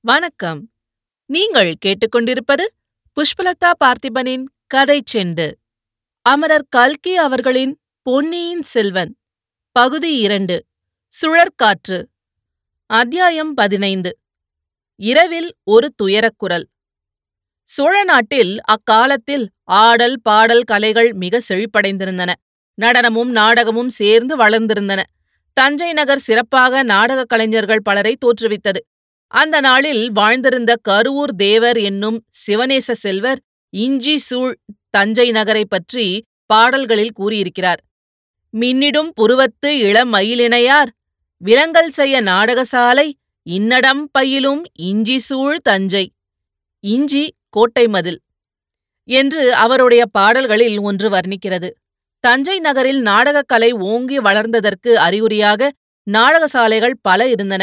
வணக்கம். நீங்கள் கேட்டுக்கொண்டிருப்பது புஷ்பலதா பார்த்திபனின் கதை செண்டு. அமரர் கல்கி அவர்களின் பொன்னியின் செல்வன். பகுதி இரண்டு. சுழற்காற்று. அத்தியாயம் பதினைந்து. இரவில் ஒரு துயரக்குரல். சோழ நாட்டில் அக்காலத்தில் ஆடல் பாடல் கலைகள் மிக செழிப்படைந்திருந்தன. நடனமும் நாடகமும் சேர்ந்து வளர்ந்திருந்தன. தஞ்சை நகர் சிறப்பாக நாடகக் கலைஞர்கள் பலரை தோற்றுவித்தது. அந்த நாளில் வாழ்ந்திருந்த கருவூர் தேவர் என்னும் சிவநேச செல்வர் இஞ்சி சூழ் தஞ்சை நகரை பற்றி பாடல்களில் கூறியிருக்கிறார். மின்னிடும் புருவத்து இளம் மயிலினையார் விலங்கல் செய்ய நாடகசாலை இன்னடம் பயிலும் இஞ்சி சூழ் தஞ்சை இஞ்சி கோட்டை மதில் என்று அவருடைய பாடல்களில் ஒன்று வர்ணிக்கிறது. தஞ்சை நகரில் நாடகக் கலை ஓங்கி வளர்ந்ததற்கு அறிகுறியாக நாடகசாலைகள் பல இருந்தன.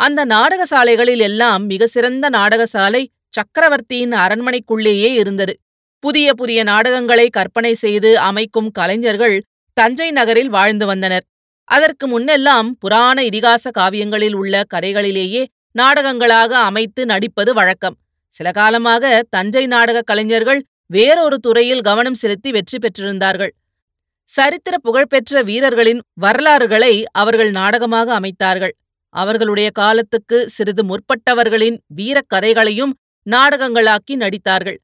அந்த நாடகசாலைகளில் எல்லாம் மிக சிறந்த நாடகசாலை சக்கரவர்த்தியின் அரண்மனைக்குள்ளேயே இருந்தது. புதிய புதிய நாடகங்களை கற்பனை செய்து அமைக்கும் கலைஞர்கள் தஞ்சை நகரில் வாழ்ந்து வந்தனர். அதற்கு முன்னெல்லாம் புராண இதிகாச காவியங்களில் உள்ள கதைகளிலேயே நாடகங்களாக அமைத்து நடிப்பது வழக்கம். சில காலமாக தஞ்சை நாடகக் கலைஞர்கள் வேறொரு துறையில் கவனம் செலுத்தி வெற்றி பெற்றிருந்தார்கள். சரித்திர புகழ்பெற்ற வீரர்களின் வரலாறுகளை அவர்கள் நாடகமாக அமைத்தார்கள். அவர்களுடைய காலத்துக்கு சிறிது முற்பட்டவர்களின் வீரக் கதைகளையும் நாடகங்களாக்கி நடித்தார்கள்.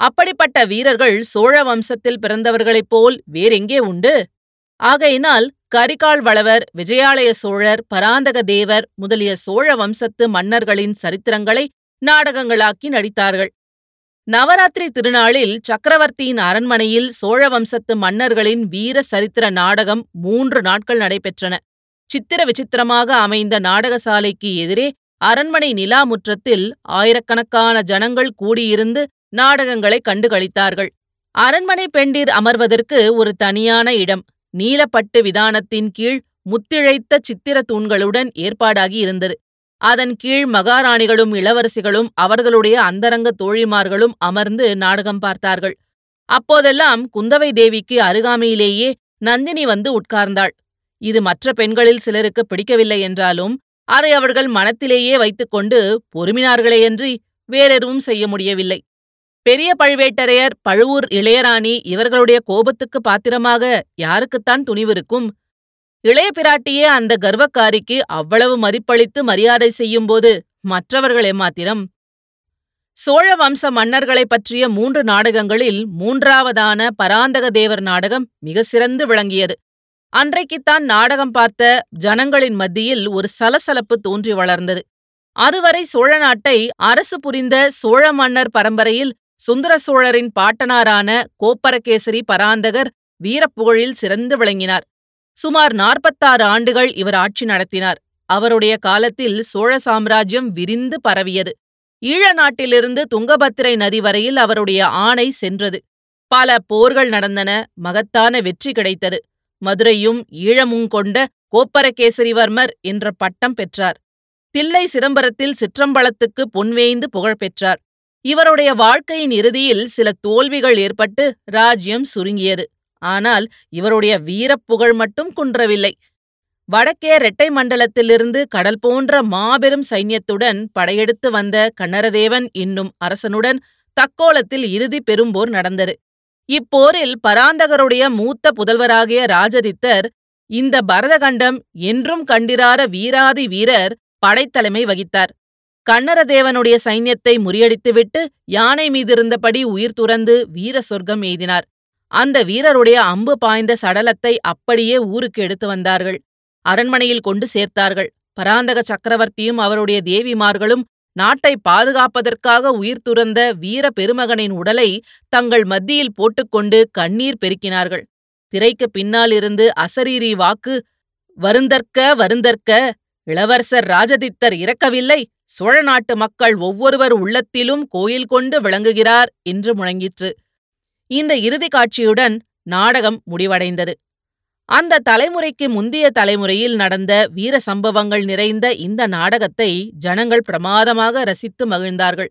அப்படிப்பட்ட வீரர்கள் சோழ வம்சத்தில் பிறந்தவர்களைப் போல் வேறெங்கே உண்டு? ஆகையினால் கரிகால் வளவர் விஜயாலய சோழர் பராந்தக தேவர் முதலிய சோழ வம்சத்து மன்னர்களின் சரித்திரங்களை நாடகங்களாக்கி நடித்தார்கள். நவராத்திரி திருநாளில் சக்கரவர்த்தியின் அரண்மனையில் சோழ வம்சத்து மன்னர்களின் வீர சரித்திர நாடகம் மூன்று நாட்கள் நடைபெற்றன. சித்திர விசித்திரமாக அமைந்த நாடகசாலைக்கு எதிரே அரண்மனை நிலா முற்றத்தில் ஆயிரக்கணக்கான ஜனங்கள் கூடியிருந்து நாடகங்களை கண்டுகளித்தார்கள். அரண்மனை பெண்டிர் அமர்வதற்கு ஒரு தனியான இடம். நீலப்பட்டு விதானத்தின் கீழ் முத்திழைத்த சித்திர தூண்களுடன் ஏற்பாடாகி இருந்தது. அதன் கீழ் மகாராணிகளும் இளவரசிகளும் அவர்களுடைய அந்தரங்க தோழிமார்களும் அமர்ந்து நாடகம் பார்த்தார்கள். அப்போதெல்லாம் குந்தவை தேவிக்கு அருகாமையிலேயே நந்தினி வந்து உட்கார்ந்தாள். இது மற்ற பெண்களில் சிலருக்கு பிடிக்கவில்லை என்றாலும் அதை அவர்கள் மனத்திலேயே வைத்துக்கொண்டு பொறுமினார்களேயன்றி வேறெதுவும் செய்ய முடியவில்லை. பெரிய பழுவேட்டரையர் பழுவூர் இளையராணி இவர்களுடைய கோபத்துக்கு பாத்திரமாக யாருக்குத்தான் துணிவிருக்கும் இளைய பிராட்டியே அந்த கர்வக்காரிக்கு அவ்வளவு மதிப்பளித்து மரியாதை செய்யும்போது மற்றவர்கள் எம்மாத்திரம் சோழ வம்ச மன்னர்களைப் பற்றிய மூன்று நாடகங்களில் மூன்றாவதான பராந்தக தேவர் நாடகம் மிக சிறந்து விளங்கியது. அன்றைக்குத்தான் நாடகம் பார்த்த ஜனங்களின் மத்தியில் ஒரு சலசலப்பு தோன்றி வளர்ந்தது. அதுவரை சோழ நாட்டை அரசு புரிந்த சோழ மன்னர் பரம்பரையில் சுந்தர சோழரின் பாட்டனாரான கோப்பரகேசரி பராந்தகர் வீரப்புகழில் சிறந்து விளங்கினார். சுமார் நாற்பத்தாறு ஆண்டுகள் இவர் ஆட்சி நடத்தினார். அவருடைய காலத்தில் சோழ சாம்ராஜ்யம் விரிந்து பரவியது. ஈழ நாட்டிலிருந்து துங்கபத்திரை நதி வரையில் அவருடைய ஆணை சென்றது. பல போர்கள் நடந்தன மகத்தான வெற்றி கிடைத்தது. மதுரையும் ஈழமுங் கொண்ட கோப்பரகேசரிவர்மர் என்ற பட்டம் பெற்றார். தில்லை சிதம்பரத்தில் சிற்றம்பலத்துக்கு பொன்வேய்ந்து புகழ் பெற்றார். இவருடைய வாழ்க்கையின் இறுதியில் சில தோல்விகள் ஏற்பட்டு ராஜ்யம் சுருங்கியது. ஆனால் இவருடைய வீரப்புகழ் மட்டும் குன்றவில்லை. வடக்கே இரட்டை மண்டலத்திலிருந்து கடல் போன்ற மாபெரும் சைன்யத்துடன் படையெடுத்து வந்த கண்ணரதேவன் என்னும் அரசனுடன் தக்கோலத்தில் இறுதி பெரும்போர் நடந்தது. இப்போரில் பராந்தகருடைய மூத்த புதல்வராகிய ராஜதித்தர் இந்த பரதகண்டம் என்றும் கண்டிராத வீராதி வீரர் படைத்தலைமை வகித்தார். கண்ணரதேவனுடைய சைன்யத்தை முறியடித்துவிட்டு யானை மீதிருந்தபடி உயிர் துறந்து வீர சொர்க்கம் எய்தினார். அந்த வீரருடைய அம்பு பாய்ந்த சடலத்தை அப்படியே ஊருக்கு எடுத்து வந்தார்கள். அரண்மனையில் கொண்டு சேர்த்தார்கள். பராந்தக சக்கரவர்த்தியும் அவருடைய தேவிமார்களும் நாட்டை பாதுகாப்பதற்காக உயிர் துறந்த வீர பெருமகனின் உடலை தங்கள் மத்தியில் போட்டுக்கொண்டு கண்ணீர் பெருக்கினார்கள். திரைக்கு பின்னாலிருந்து அசரீரி வாக்கு வருந்தற்க வருந்தற்க இளவரசர் ராஜதித்தர் இறக்கவில்லை சோழ நாட்டு மக்கள் ஒவ்வொருவர் உள்ளத்திலும் கோயில் கொண்டு விளங்குகிறார் என்று முழங்கிற்று. இந்த இறுதி காட்சியுடன் நாடகம் முடிவடைந்தது. அந்த தலைமுறைக்கு முந்திய தலைமுறையில் நடந்த வீர சம்பவங்கள் நிறைந்த இந்த நாடகத்தை ஜனங்கள் பிரமாதமாக ரசித்து மகிழ்ந்தார்கள்.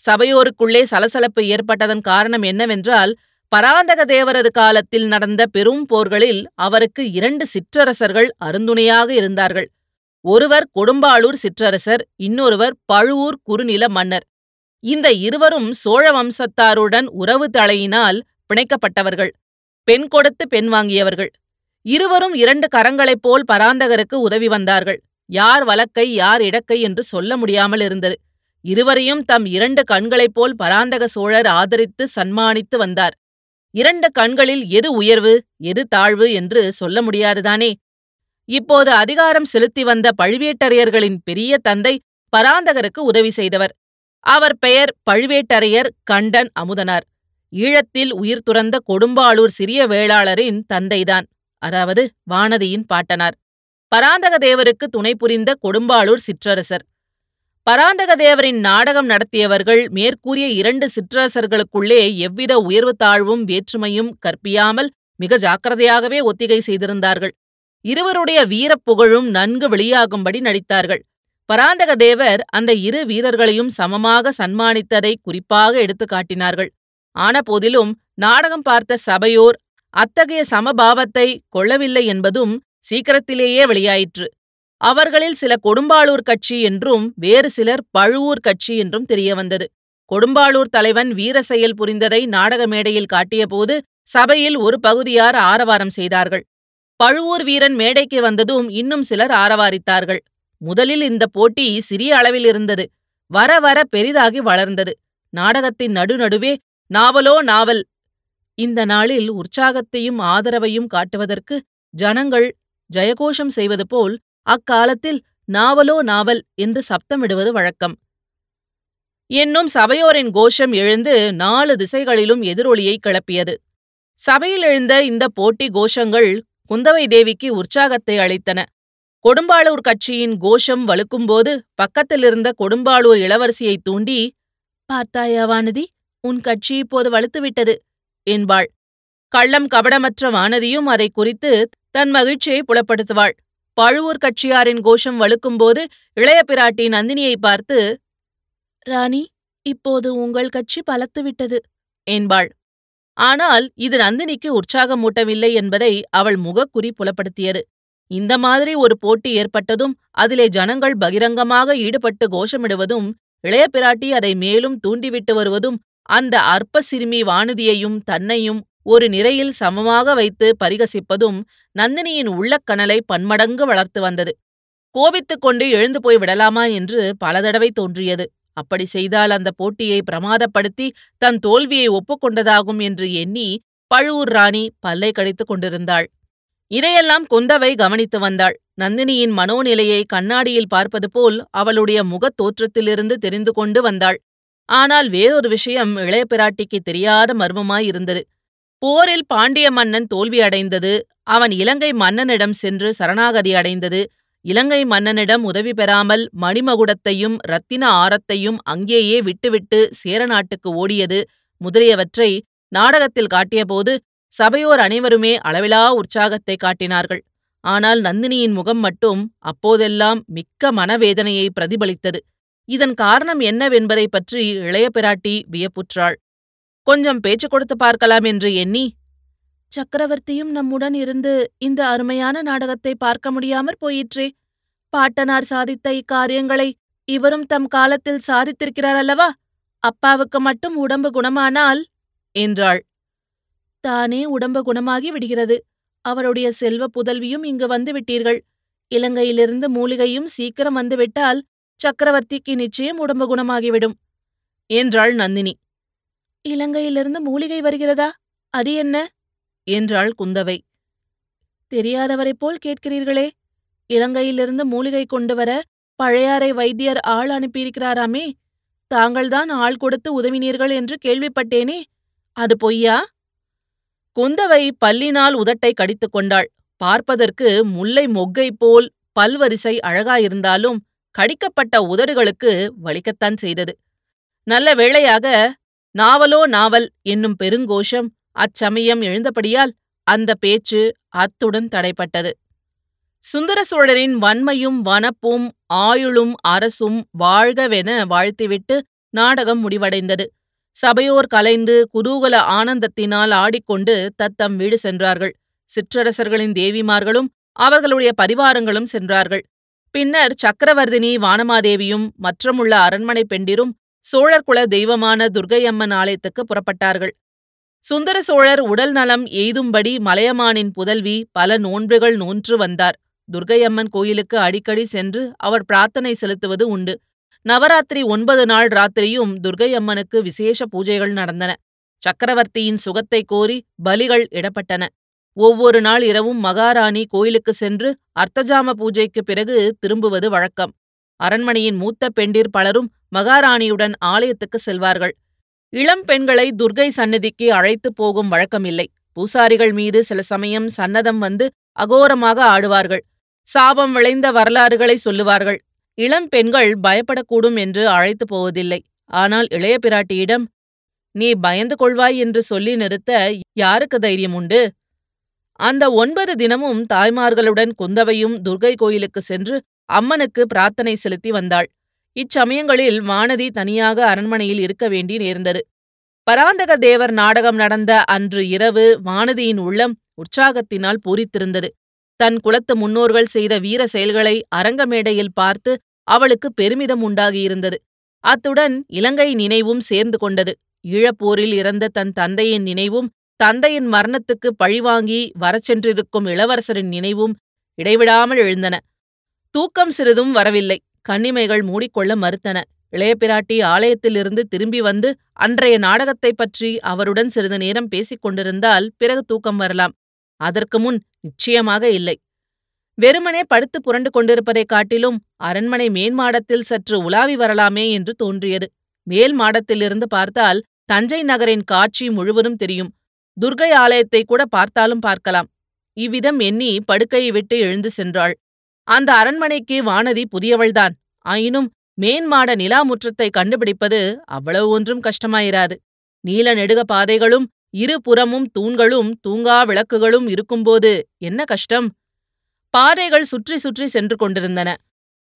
சபையோருக்குள்ளே சலசலப்பு ஏற்பட்டதன் காரணம் என்னவென்றால் பராந்தக தேவரது காலத்தில் நடந்த பெரும் போர்களில் அவருக்கு இரண்டு சிற்றரசர்கள் அருந்துணையாக இருந்தார்கள். ஒருவர் கொடும்பாளூர் சிற்றரசர் இன்னொருவர் பழுவூர் குறுநில மன்னர். இந்த இருவரும் சோழ வம்சத்தாருடன் உறவு தலையினால் பிணைக்கப்பட்டவர்கள். பெண் கொடுத்து பெண் வாங்கியவர்கள். இருவரும் இரண்டு கரங்களைப் போல் பராந்தகருக்கு உதவி வந்தார்கள். யார் வலக்கை யார் இடக்கை என்று சொல்ல முடியாமல் இருந்தது. இருவரையும் தம் இரண்டு கண்களைப் போல் பராந்தக சோழர் ஆதரித்து சன்மானித்து வந்தார். இரண்டு கண்களில் எது உயர்வு எது தாழ்வு என்று சொல்ல முடியாதுதானே. இப்போது அதிகாரம் செலுத்தி வந்த பழுவேட்டரையர்களின் பெரிய தந்தை பராந்தகருக்கு உதவி செய்தவர். அவர் பெயர் பழுவேட்டரையர் கண்டன் அமுதனார். ஈழத்தில் உயிர் துறந்த கொடும்பாளூர் சிறிய வேளாளரின் தந்தைதான். அதாவது வானதியின் பாட்டனார். பராந்தக தேவருக்கு துணை புரிந்த கொடும்பாளூர் சிற்றரசர். பராந்தக தேவரின் நாடகம் நடத்தியவர்கள் மேற்கூறிய இரண்டு சிற்றரசர்களுக்குள்ளே எவ்வித உயர்வு தாழ்வும் வேற்றுமையும் கற்பியாமல் மிக ஜாக்கிரதையாகவே ஒத்திகை செய்திருந்தார்கள். இருவருடைய வீரப் புகழும் நன்கு வெளியாகும்படி நடித்தார்கள். பராந்தக தேவர் அந்த இரு வீரர்களையும் சமமாக சன்மானித்ததை குறிப்பாக எடுத்துக் காட்டினார்கள் ஆனபோதிலும் நாடகம் பார்த்த சபையோர் அத்தகைய சமபாவத்தை கொள்ளவில்லை என்பதும் சீக்கிரத்திலேயே வெளியாயிற்று. அவர்களில் சில கொடும்பாளூர் கட்சி என்றும் வேறு சிலர் பழுவூர் கட்சி என்றும் தெரியவந்தது கொடும்பாளூர் தலைவன் வீர செயல் புரிந்ததை நாடக மேடையில் காட்டியபோது சபையில் ஒரு பகுதியார் ஆரவாரம் செய்தார்கள். பழுவூர் வீரன் மேடைக்கு வந்ததும் இன்னும் சிலர் ஆரவாரித்தார்கள். முதலில் இந்த போட்டி சிறிய அளவில் இருந்தது. வர வர பெரிதாகி வளர்ந்தது. நாடகத்தின் நடுநடுவே நாவலோ நாவல் இந்த நாளில் உற்சாகத்தையும் ஆதரவையும் காட்டுவதற்கு ஜனங்கள் ஜெயகோஷம் செய்வது போல் அக்காலத்தில் நாவலோ நாவல் என்று சப்தமிடுவது வழக்கம். என்னும் சபையோரின் கோஷம் எழுந்து நாலு திசைகளிலும் எதிரொலியை கிளப்பியது. சபையில் எழுந்த இந்த போட்டி கோஷங்கள் குந்தவை தேவிக்கு உற்சாகத்தை அளித்தன. கொடும்பாளூர் கட்சியின் கோஷம் வலுக்கும்போது பக்கத்திலிருந்த கொடும்பாளூர் இளவரசியை தூண்டி பார்த்தாயா வானதி உன் கட்சி இப்போது வலுத்துவிட்டது என்பாள். கள்ளம் கபடமற்ற வானதியும் அதை குறித்து தன் மகிழ்ச்சியை புலப்படுத்துவாள். பழுவூர் கட்சியாரின் கோஷம் வலுக்கும்போது இளைய பிராட்டி நந்தினியை பார்த்து ராணி இப்போது உங்கள் கட்சி பலத்துவிட்டது என்பாள். ஆனால் இது நந்தினிக்கு உற்சாகமூட்டவில்லை என்பதை அவள் முகக்குறி புலப்படுத்தியது. இந்த மாதிரி ஒரு போட்டி ஏற்பட்டதும் அதிலே ஜனங்கள் பகிரங்கமாக ஈடுபட்டு கோஷமிடுவதும் இளைய பிராட்டி அதை மேலும் தூண்டிவிட்டு வருவதும் அந்த அற்ப சிறுமி வானதியையும் தன்னையும் ஒரு நிறையில் சமமாக வைத்து பரிகசிப்பதும் நந்தினியின் உள்ளக்கனலை பன்மடங்கு வளர்த்து வந்தது. கோபித்துக் கொண்டு எழுந்து போய் விடலாமா என்று பல தடவை தோன்றியது. அப்படி செய்தால் அந்த போட்டியை பிரமாதப்படுத்தி தன் தோல்வியை ஒப்புக்கொண்டதாகும் என்று எண்ணி பழுவூர் ராணி பல்லை கடித்துக் கொண்டிருந்தாள். இதையெல்லாம் குந்தவை கவனித்து வந்தாள். நந்தினியின் மனோநிலையை கண்ணாடியில் பார்ப்பது போல் அவளுடைய முகத் தோற்றத்திலிருந்து தெரிந்து கொண்டு வந்தாள். ஆனால் வேறொரு விஷயம் இளைய பிராட்டிக்கு தெரியாத மர்மமாயிருந்தது போரில் பாண்டிய மன்னன் தோல்வியடைந்தது அவன் இலங்கை மன்னனிடம் சென்று சரணாகதி அடைந்தது. இலங்கை மன்னனிடம் உதவி பெறாமல் மணிமகுடத்தையும் ரத்தின ஆரத்தையும் அங்கேயே விட்டுவிட்டு சேர நாட்டுக்கு ஓடியது. முதலியவற்றை நாடகத்தில் காட்டியபோது சபையோர் அனைவருமே அளவிலா உற்சாகத்தை காட்டினார்கள். ஆனால் நந்தினியின் முகம் மட்டும் அப்போதெல்லாம் மிக்க மனவேதனையை பிரதிபலித்தது. இதன் காரணம் என்னவென்பதை பற்றி இளைய பிராட்டி வியப்புற்றாள். கொஞ்சம் பேச்சு கொடுத்து பார்க்கலாம் என்று எண்ணி சக்கரவர்த்தியும் நம்முடன் இருந்து இந்த அருமையான நாடகத்தை பார்க்க முடியாமற் போயிற்றே. பாட்டனார் சாதித்த இக்காரியங்களை இவரும் தம் காலத்தில் சாதித்திருக்கிறார் அல்லவா? அப்பாவுக்கு மட்டும் உடம்பு குணமானால்? என்றாள். தானே உடம்பு குணமாகி விடுகிறது. அவருடைய செல்வ புதல்வியும் இங்கு வந்து விட்டீர்கள். இலங்கையிலிருந்து மூலிகையும் சீக்கிரம் வந்துவிட்டால் சக்கரவர்த்திக்கு நிச்சயம் உடம்பு குணமாகிவிடும் என்றாள் நந்தினி. இலங்கையிலிருந்து மூலிகை வருகிறதா? அது என்ன? என்றாள் குந்தவை. தெரியாதவரைப் போல் கேட்கிறீர்களே இலங்கையிலிருந்து மூலிகை கொண்டு வர பழையாறை வைத்தியர் ஆள் அனுப்பியிருக்கிறாராமே தாங்கள்தான் ஆள் கொடுத்து உதவினீர்கள் என்று கேள்விப்பட்டேனே அது பொய்யா? குந்தவை பல்லினால் உதட்டை கடித்துக் கொண்டாள். பார்ப்பதற்கு முல்லை மொக்கை போல் பல்வரிசை அழகாயிருந்தாலும் கடிக்கப்பட்ட உதடுகளுக்கு வலிக்கத்தான் செய்தது. நல்ல வேளையாக நாவலோ நாவல் என்னும் பெருங்கோஷம் அச்சமயம் எழுந்தபடியால் அந்த பேச்சு அத்துடன் தடைப்பட்டது. சுந்தர சோழரின் வன்மையும் வனப்பும் ஆயுளும் அரசும் வாழ்கவென வாழ்த்திவிட்டு நாடகம் முடிவடைந்தது. சபையோர் கலைந்து குதூகல ஆனந்தத்தினால் ஆடிக்கொண்டு தத்தம் வீடு சென்றார்கள். சிற்றரசர்களின் தேவிமார்களும் அவர்களுடைய பரிவாரங்களும் சென்றார்கள். பின்னர் சக்கரவர்த்தினி வானமாதேவியும் மற்றமுள்ள அரண்மனை பெண்டிரும் சோழர்குல தெய்வமான துர்க்கையம்மன் ஆலயத்துக்கு புறப்பட்டார்கள். சுந்தர சோழர் உடல் நலம் எய்தும்படி மலையமானின் புதல்வி பல நோன்புகள் நோன்று வந்தார். துர்க்கையம்மன் கோயிலுக்கு அடிக்கடி சென்று அவர் பிரார்த்தனை செலுத்துவது உண்டு. நவராத்திரி ஒன்பது நாள் ராத்திரியும் துர்க்கையம்மனுக்கு விசேஷ பூஜைகள் நடந்தன. சக்கரவர்த்தியின் சுகத்தை கோரி பலிகள் இடப்பட்டன. ஒவ்வொரு நாள் இரவும் மகாராணி கோயிலுக்கு சென்று அர்த்தஜாம பூஜைக்கு பிறகு திரும்புவது வழக்கம். அரண்மனையின் மூத்த பெண்டிர் பலரும் மகாராணியுடன் ஆலயத்துக்கு செல்வார்கள். இளம் பெண்களை துர்கை சந்நிதிக்கு அழைத்து போகும் வழக்கமில்லை. பூசாரிகள் மீது சில சமயம் சன்னதம் வந்து அகோரமாக ஆடுவார்கள். சாபம் விளைந்த வரலாறுகளை சொல்லுவார்கள். இளம் பெண்கள் பயப்படக்கூடும் என்று அழைத்து போவதில்லை. ஆனால் இளைய பிராட்டியிடம் நீ பயந்து கொள்வாய் என்று சொல்லி நிறுத்த யாருக்கு தைரியம் உண்டு? அந்த ஒன்பது தினமும் தாய்மார்களுடன் குந்தவையும் துர்கை கோயிலுக்கு சென்று அம்மனுக்கு பிரார்த்தனை செலுத்தி வந்தாள். இச்சமயங்களில் வானதி தனியாக அரண்மனையில் இருக்க வேண்டி நேர்ந்தது. பராந்தக தேவர் நாடகம் நடந்த அன்று இரவு வானதியின் உள்ளம் உற்சாகத்தினால் பூரித்திருந்தது. தன் குலத்து முன்னோர்கள் செய்த வீர செயல்களை அரங்க மேடையில் பார்த்து அவளுக்கு பெருமிதம் உண்டாகியிருந்தது. அத்துடன் இலங்கை நினைவும் சேர்ந்து கொண்டது. ஈழப்போரில் இறந்த தன் தந்தையின் நினைவும் தந்தையின் மரணத்துக்கு பழிவாங்கி வரச்சென்றிருக்கும் இளவரசரின் நினைவும் இடைவிடாமல் எழுந்தன. தூக்கம் சிறிதும் வரவில்லை. கண்ணிமைகள் மூடிக்கொள்ள மறுத்தன. இளைய பிராட்டி ஆலயத்திலிருந்து திரும்பி வந்து அன்றைய நாடகத்தைப் பற்றி அவருடன் சிறிது நேரம் பேசிக் கொண்டிருந்தால் பிறகு தூக்கம் வரலாம். அதற்கு முன் நிச்சயமாக இல்லை. வெறுமனே படுத்து புரண்டு கொண்டிருப்பதைக் காட்டிலும் அரண்மனை மேன்மாடத்தில் சற்று உலாவி வரலாமே என்று தோன்றியது. மேல் மாடத்திலிருந்து பார்த்தால் தஞ்சை நகரின் காட்சி முழுவதும் தெரியும். துர்கை ஆலயத்தை கூட பார்த்தாலும் பார்க்கலாம். இவ்விதம் எண்ணி படுக்கையை விட்டு எழுந்து சென்றாள். அந்த அரண்மனைக்கு வானதி புதியவள்தான். ஆயினும் மேன்மாட நிலா முற்றத்தை கண்டுபிடிப்பது அவ்வளவு ஒன்றும் கஷ்டமாயிராது. நீல நெடுக பாதைகளும் இரு புறமும் தூண்களும் தூங்கா விளக்குகளும் இருக்கும்போது என்ன கஷ்டம்? பாதைகள் சுற்றி சுற்றி சென்று கொண்டிருந்தன.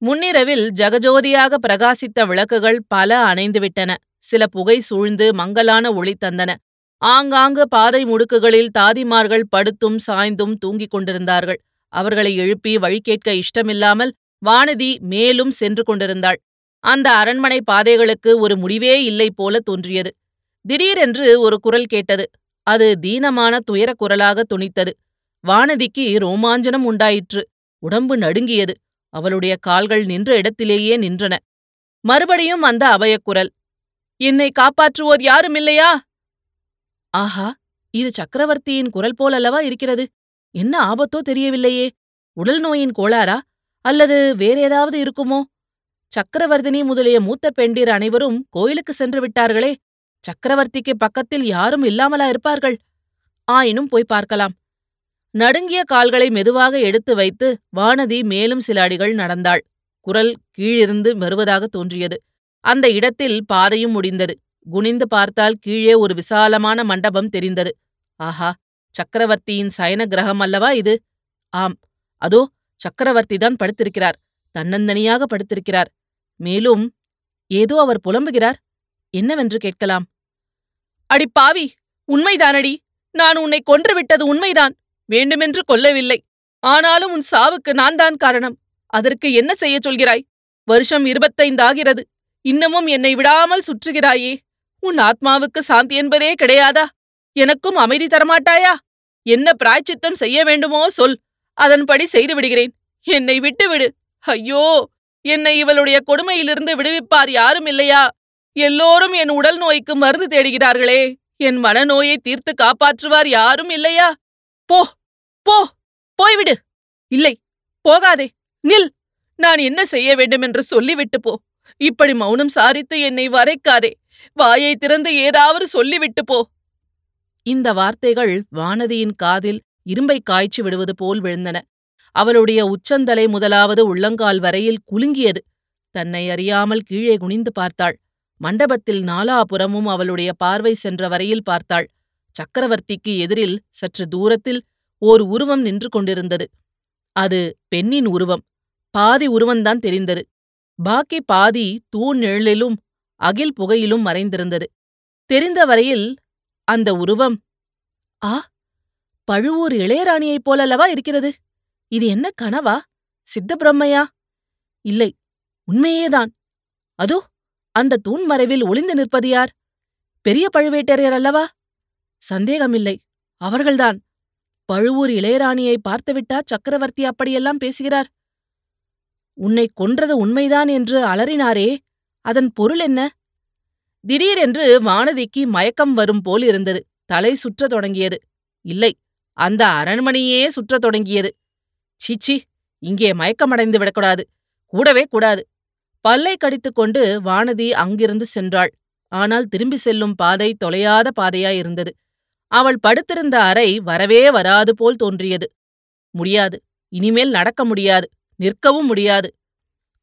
முன்னிரவில் ஜகஜோதியாக பிரகாசித்த விளக்குகள் பல அணைந்துவிட்டன சில புகை சூழ்ந்து மங்கலான ஒளி தந்தன. ஆங்காங்கு பாதை முடுக்குகளில் தாதிமார்கள் படுத்தும் சாய்ந்தும் தூங்கிக் கொண்டிருந்தார்கள். அவர்களை எழுப்பி வழி கேட்க இஷ்டமில்லாமல் வானதி மேலும் சென்று கொண்டிருந்தாள். அந்த அரண்மனை பாதைகளுக்கு ஒரு முடிவே இல்லை போல தோன்றியது. திடீரென்று ஒரு குரல் கேட்டது. அது தீனமான துயரக் குரலாக துணித்தது. வானதிக்கு ரோமாஞ்சனம் உண்டாயிற்று. உடம்பு நடுங்கியது. அவளுடைய கால்கள் நின்ற இடத்திலேயே நின்றன. மறுபடியும் அந்த அபயக்குரல் என்னை காப்பாற்றுவோர் யாரும் இல்லையா ஆஹா இது சக்கரவர்த்தியின் குரல் போலல்லவா இருக்கிறது? என்ன ஆபத்தோ தெரியவில்லையே. உடல் நோயின் கோளாறா? அல்லது வேறேதாவது இருக்குமோ? சக்கரவர்த்தினி முதலிய மூத்த பெண்டிர் அனைவரும் கோயிலுக்கு சென்று விட்டார்களே. சக்கரவர்த்திக்கு பக்கத்தில் யாரும் இல்லாமலா இருப்பார்கள்? ஆயினும் போய் பார்க்கலாம். நடுங்கிய கால்களை மெதுவாக எடுத்து வைத்து வானதி மேலும் சில அடிகள் நடந்தாள். குரல் கீழிருந்து வருவதாக தோன்றியது. அந்த இடத்தில் பாதையும் முடிந்தது. குனிந்து பார்த்தால் கீழே ஒரு விசாலமான மண்டபம் தெரிந்தது. ஆஹா சக்கரவர்த்தியின் சயன கிரகம் அல்லவா இது? ஆம் அதோ சக்கரவர்த்திதான் படுத்திருக்கிறார் தன்னந்தனியாக படுத்திருக்கிறார். மேலும் ஏதோ அவர் புலம்புகிறார். என்னவென்று கேட்கலாம்? அடி பாவி உண்மைதானடி? நான் உன்னை கொன்றுவிட்டது உண்மைதான் வேண்டுமென்று கொல்லவில்லை. ஆனாலும் உன் சாவுக்கு நான் தான் காரணம். அதற்கு என்ன செய்யச் சொல்கிறாய்? வருஷம் இருபத்தைந்தாகிறது இன்னமும் என்னை விடாமல் சுற்றுகிறாயே. உன் ஆத்மாவுக்கு சாந்தி என்பதே கிடையாதா? எனக்கும் அமைதி தரமாட்டாயா? என்ன பிராய்ச்சித்தம் செய்ய வேண்டுமோ சொல். அதன்படி செய்து விடுகிறேன். என்னை விட்டுவிடு. ஐயோ! என்னை இவளுடைய கொடுமையிலிருந்து விடுவிப்பார் யாரும் இல்லையா? எல்லோரும் என் உடல் நோய்க்கு மருந்து தேடுகிறார்களே. என் மனநோயை தீர்த்து காப்பாற்றுவார் யாரும் இல்லையா? போ! போ! போய்விடு. இல்லை போகாதே. நில். நான் என்ன செய்ய வேண்டும் என்று சொல்லிவிட்டு போ. இப்படி மௌனம் சாரித்து என்னை வரைக்காதே வாயை திறந்து ஏதாவது சொல்லிவிட்டு போ. இந்த வார்த்தைகள் வானதியின் காதில் இரும்பை காய்ச்சி விடுவது போல் விழுந்தன. அவளுடைய உச்சந்தலை முதலாவது உள்ளங்கால் வரையில் குலுங்கியது. தன்னை அறியாமல் கீழே குனிந்து பார்த்தாள். மண்டபத்தில் நாலாபுறமும் அவளுடைய பார்வை சென்ற வரையில் பார்த்தாள். சக்கரவர்த்திக்கு எதிரில் சற்று தூரத்தில் ஓர் உருவம் நின்று கொண்டிருந்தது. அது பெண்ணின் உருவம். பாதி உருவந்தான் தெரிந்தது. பாக்கி பாதி தூண் நிழலிலும் அகில் புகையிலும் மறைந்திருந்தது. தெரிந்த வரையில் அந்த உருவம் ஆ பழுவூர் இளையராணியைப் போலல்லவா இருக்கிறது? இது என்ன கனவா? சித்த பிரம்மையா இல்லை உண்மையேதான். அதோ அந்த தூண் மறைவில் ஒளிந்து நிற்பது யார்? பெரிய பழுவேட்டரையர் அல்லவா? சந்தேகமில்லை அவர்கள்தான். பழுவூர் இளையராணியை பார்த்துவிட்டா சக்கரவர்த்தி அப்படியெல்லாம் பேசுகிறார்? உன்னை கொன்றது உண்மைதான் என்று அலறினாரே அதன் பொருள் என்ன? திடீரென்று வானதிக்கு மயக்கம் வரும் போல் இருந்தது. தலை சுற்றத் தொடங்கியது. இல்லை அந்த அரண்மனையே சுற்றத் தொடங்கியது. சீச்சி இங்கே மயக்கமடைந்து விடக்கூடாது. கூடவே கூடாது. பல்லை கடித்துக்கொண்டு வானதி அங்கிருந்து சென்றாள். ஆனால் திரும்பி செல்லும் பாதை தொலையாத பாதையாயிருந்தது அவள் படுத்திருந்த அறை வரவே வராது போல் தோன்றியது. முடியாது. இனிமேல் நடக்க முடியாது. நிற்கவும் முடியாது.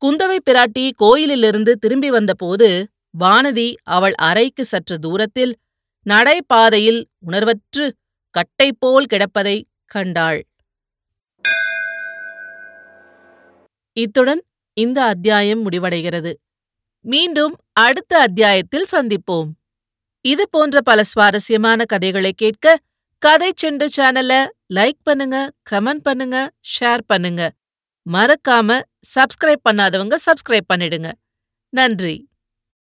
குந்தவை பிராட்டி கோயிலிலிருந்து திரும்பி வந்தபோது வானதி அவள் அறைக்கு சற்று தூரத்தில் நடைபாதையில் உணர்வற்று கட்டை போல் கிடப்பதை கண்டாள். இத்துடன் இந்த அத்தியாயம் முடிவடைகிறது. மீண்டும் அடுத்த அத்தியாயத்தில் சந்திப்போம். இது போன்ற பல சுவாரஸ்யமான கதைகளை கேட்க கதை செண்டு சேனலை லைக் பண்ணுங்க கமெண்ட் பண்ணுங்க ஷேர் பண்ணுங்க. மறக்காம சப்ஸ்கிரைப் பண்ணாதவங்க சப்ஸ்கிரைப் பண்ணிடுங்க. நன்றி.